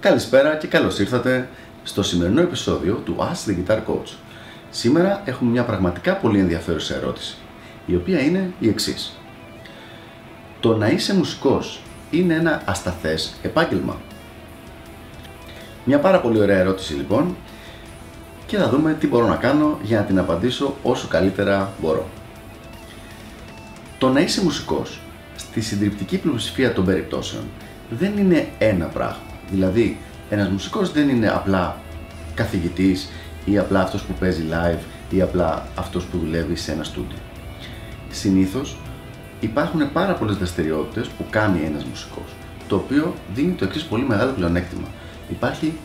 Καλησπέρα και καλώς ήρθατε στο σημερινό επεισόδιο του Ask the Guitar Coach. Σήμερα έχουμε μια πραγματικά πολύ ενδιαφέρουσα ερώτηση, η οποία είναι η εξής. Το να είσαι μουσικός είναι ένα ασταθές επάγγελμα. Μια πάρα πολύ ωραία ερώτηση λοιπόν και θα δούμε τι μπορώ να κάνω για να την απαντήσω όσο καλύτερα μπορώ. Το να είσαι μουσικός στη συντριπτική πλειοψηφία των περιπτώσεων δεν είναι ένα πράγμα. Δηλαδή, ένας μουσικός δεν είναι απλά καθηγητής ή απλά αυτός που παίζει live ή απλά αυτός που δουλεύει σε ένα στούντιο. Συνήθως υπάρχουν πάρα πολλές δραστηριότητες που κάνει ένας μουσικός, το οποίο δίνει το εξής πολύ μεγάλο πλεονέκτημα. Υπάρχει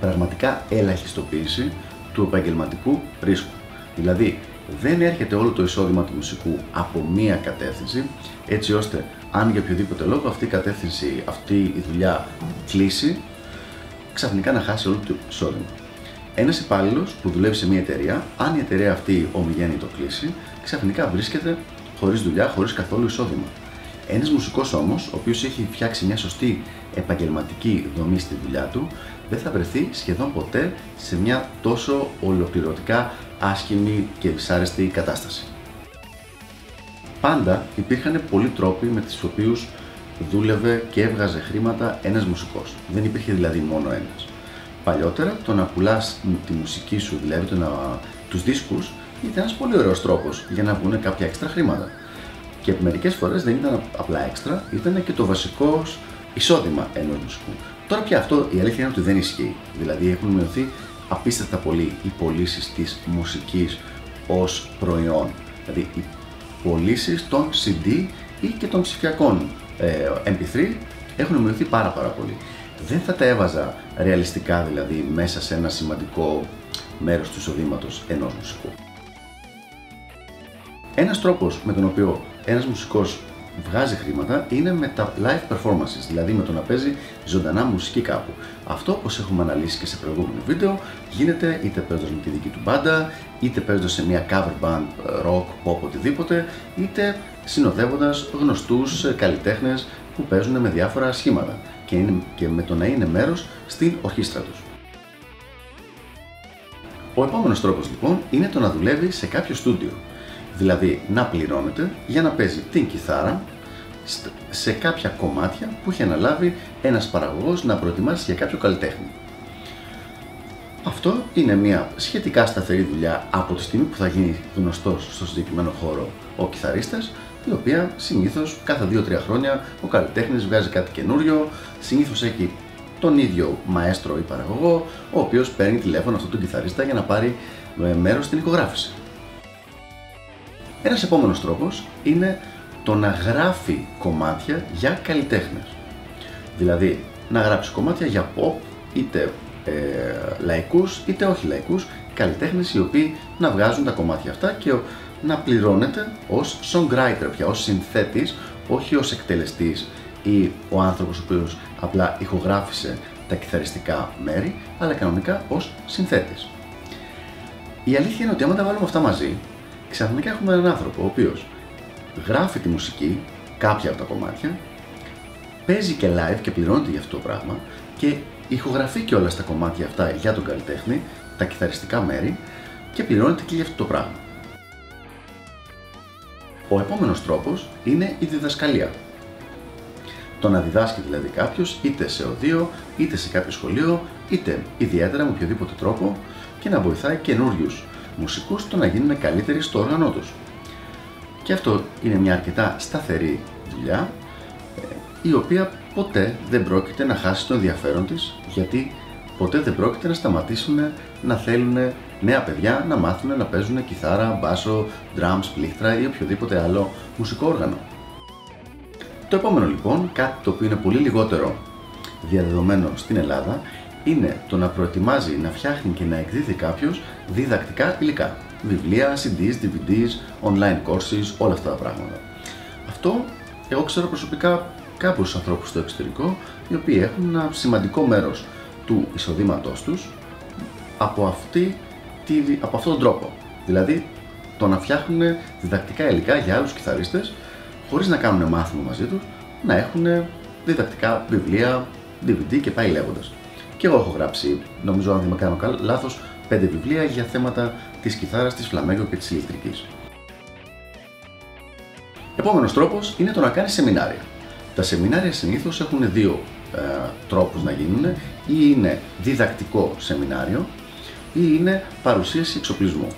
πραγματικά ελαχιστοποίηση του επαγγελματικού ρίσκου. Δηλαδή, δεν έρχεται όλο το εισόδημα του μουσικού από μία κατεύθυνση, έτσι ώστε αν για οποιοδήποτε λόγο αυτή η κατεύθυνση, αυτή η δουλειά κλείσει, ξαφνικά να χάσει όλο το εισόδημα. Ένας υπάλληλος που δουλεύει σε μια εταιρεία, αν η εταιρεία αυτή ομιγένει το κλείσει, ξαφνικά βρίσκεται χωρίς δουλειά, χωρίς καθόλου εισόδημα. Ένας μουσικός όμω, ο οποίος έχει φτιάξει μια σωστή επαγγελματική δομή στη δουλειά του, δεν θα βρεθεί σχεδόν ποτέ σε μια τόσο ολοκληρωτικά άσχημη και δυσάρεστη κατάσταση. Πάντα υπήρχαν πολλοί τρόποι με τους οποίους δούλευε και έβγαζε χρήματα ένας μουσικός. Δεν υπήρχε δηλαδή μόνο ένας. Παλιότερα το να πουλάς τη μουσική σου, δηλαδή το να, τους δίσκους, ήταν ένας πολύ ωραίος τρόπος για να βγουν κάποια έξτρα χρήματα. Και μερικές φορές δεν ήταν απλά έξτρα, ήταν και το βασικό εισόδημα ενός μουσικού. Τώρα πια αυτό η αλήθεια είναι ότι δεν ισχύει. Δηλαδή έχουν μειωθεί απίστευτα πολύ οι πωλήσεις της μουσικής ως προϊόν. Δηλαδή οι πωλήσεις των CD ή και των ψηφιακών ε, MP3 έχουν μειωθεί πάρα πάρα πολύ. Δεν θα τα έβαζα ρεαλιστικά δηλαδή μέσα σε ένα σημαντικό μέρος του εισοδήματος ενός μουσικού. Ένας τρόπος με τον οποίο ένας μουσικός βγάζει χρήματα είναι με τα live performances, δηλαδή με το να παίζει ζωντανά μουσική κάπου. Αυτό όπως έχουμε αναλύσει και σε προηγούμενο βίντεο γίνεται είτε παίζοντας με τη δική του μπάντα, είτε παίζοντας σε μια cover band, rock, pop, οτιδήποτε, είτε συνοδεύοντας γνωστούς καλλιτέχνες που παίζουν με διάφορα σχήματα και, είναι, και με το να είναι μέρος στην ορχήστρα τους. Ο επόμενος τρόπος λοιπόν είναι το να δουλεύει σε κάποιο στούντιο δηλαδή να πληρώνεται για να παίζει την κιθάρα σε κάποια κομμάτια που έχει αναλάβει ένας παραγωγός να προετοιμάσει για κάποιο καλλιτέχνη. Αυτό είναι μια σχετικά σταθερή δουλειά από τη στιγμή που θα γίνει γνωστός στο συγκεκριμένο χώρο ο κιθαρίστας, η οποία συνήθως κάθε 2-3 χρόνια ο καλλιτέχνης βγάζει κάτι καινούριο, συνήθως έχει τον ίδιο μαέστρο ή παραγωγό, ο οποίος παίρνει τηλέφωνο αυτόν τον κιθαρίστα για να πάρει ε, μέρος στην ηχογράφηση. Ένας επόμενος τρόπος είναι το να γράφει κομμάτια για καλλιτέχνες. Δηλαδή, να γράψει κομμάτια για pop, είτε ε, λαϊκούς είτε όχι λαϊκούς, καλλιτέχνες οι οποίοι να βγάζουν τα κομμάτια αυτά και να πληρώνεται ως songwriter πια, ως συνθέτης, όχι ως εκτελεστής ή ο άνθρωπος ο οποίος απλά ηχογράφησε τα κιθαριστικά μέρη, αλλά κανονικά ως συνθέτης. Η αλήθεια είναι ότι άμα τα βάλουμε αυτά μαζί, ξαφνικά έχουμε έναν άνθρωπο ο οποίος γράφει τη μουσική, κάποια από τα κομμάτια, παίζει και live και πληρώνεται για αυτό το πράγμα και ηχογραφεί και όλα στα κομμάτια αυτά για τον καλλιτέχνη, τα κιθαριστικά μέρη και πληρώνεται και για αυτό το πράγμα. Ο επόμενος τρόπος είναι η διδασκαλία. Το να διδάσκει δηλαδή κάποιος είτε σε οδείο, είτε σε κάποιο σχολείο, είτε ιδιαίτερα με οποιοδήποτε τρόπο και να βοηθάει καινούριους μουσικούς το να γίνουν καλύτεροι στο όργανό τους. Και αυτό είναι μια αρκετά σταθερή δουλειά, ε, η οποία ποτέ δεν πρόκειται να χάσει το ενδιαφέρον της, γιατί ποτέ δεν πρόκειται να σταματήσουν να θέλουν νέα παιδιά να μάθουν να παίζουν κιθάρα, μπάσο, drums, πλήκτρα ή οποιοδήποτε άλλο μουσικό όργανο. Το επόμενο λοιπόν, κάτι το οποίο είναι πολύ λιγότερο διαδεδομένο στην Ελλάδα, είναι το να προετοιμάζει, να φτιάχνει και να εκδίδει κάποιος διδακτικά υλικά. Βιβλία, CDs, DVDs, online courses, όλα αυτά τα πράγματα. Αυτό εγώ ξέρω προσωπικά κάποιους ανθρώπους στο εξωτερικό οι οποίοι έχουν ένα σημαντικό μέρος του εισοδήματός τους από αυτή από αυτόν τον τρόπο. Δηλαδή το να φτιάχνουν διδακτικά υλικά για άλλους κιθαρίστες χωρίς να κάνουν μάθημα μαζί τους, να έχουν διδακτικά βιβλία, DVD και πάει λέγοντας. Και εγώ έχω γράψει, νομίζω αν δεν με κάνω λάθος, πέντε βιβλία για θέματα της κιθάρας, της φλαμέγκο και της ηλεκτρικής. Επόμενος τρόπος είναι το να κάνεις σεμινάρια. Τα σεμινάρια συνήθως έχουν δύο ε, τρόπους να γίνουν ή είναι διδακτικό σεμινάριο ή είναι παρουσίαση εξοπλισμού.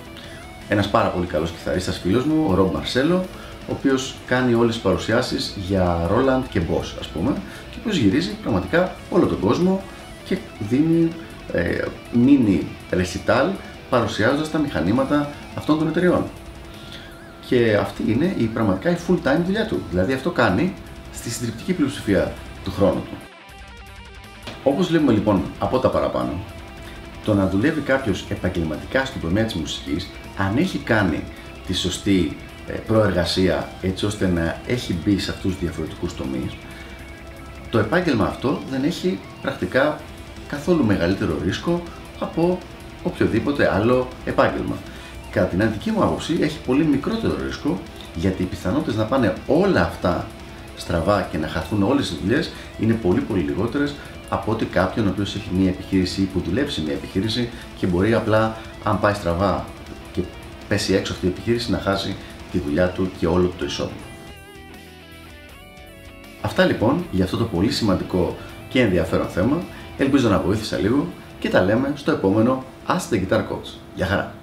Ένας πάρα πολύ καλός κιθαρίστας φίλος μου, ο Ρομπ Μαρσέλο, ο οποίος κάνει όλες τις παρουσιάσεις για Roland και Boss ας πούμε και ο οποίος γυρίζει πραγματικά όλο τον κόσμο και δίνει ε, mini recital παρουσιάζοντας τα μηχανήματα αυτών των εταιριών. Και αυτή είναι η πραγματικά η full time δουλειά του. Δηλαδή αυτό κάνει στη συντριπτική πλειοψηφία του χρόνου του. Όπως βλέπουμε λοιπόν από τα παραπάνω, το να δουλεύει κάποιος επαγγελματικά στον τομέα της μουσικής, αν έχει κάνει τη σωστή ε, προεργασία έτσι ώστε να έχει μπει σε αυτούς τους διαφορετικούς τομείς, το επάγγελμα αυτό δεν έχει πρακτικά καθόλου μεγαλύτερο ρίσκο από οποιοδήποτε άλλο επάγγελμα. Κατά την αντική μου άποψη έχει πολύ μικρότερο ρίσκο γιατί οι πιθανότητες να πάνε όλα αυτά στραβά και να χαθούν όλες οι δουλειές είναι πολύ πολύ λιγότερες από ότι κάποιον ο οποίος έχει μια επιχείρηση ή που δουλεύει σε μια επιχείρηση και μπορεί απλά αν πάει στραβά και πέσει έξω αυτή η επιχείρηση να χάσει τη δουλειά του και όλο το εισόδημα. Αυτά λοιπόν για αυτό το πολύ σημαντικό και ενδιαφέρον θέμα. Ελπίζω να βοήθησα λίγο και τα λέμε στο επόμενο Ask the Guitar Coach. Γεια χαρά!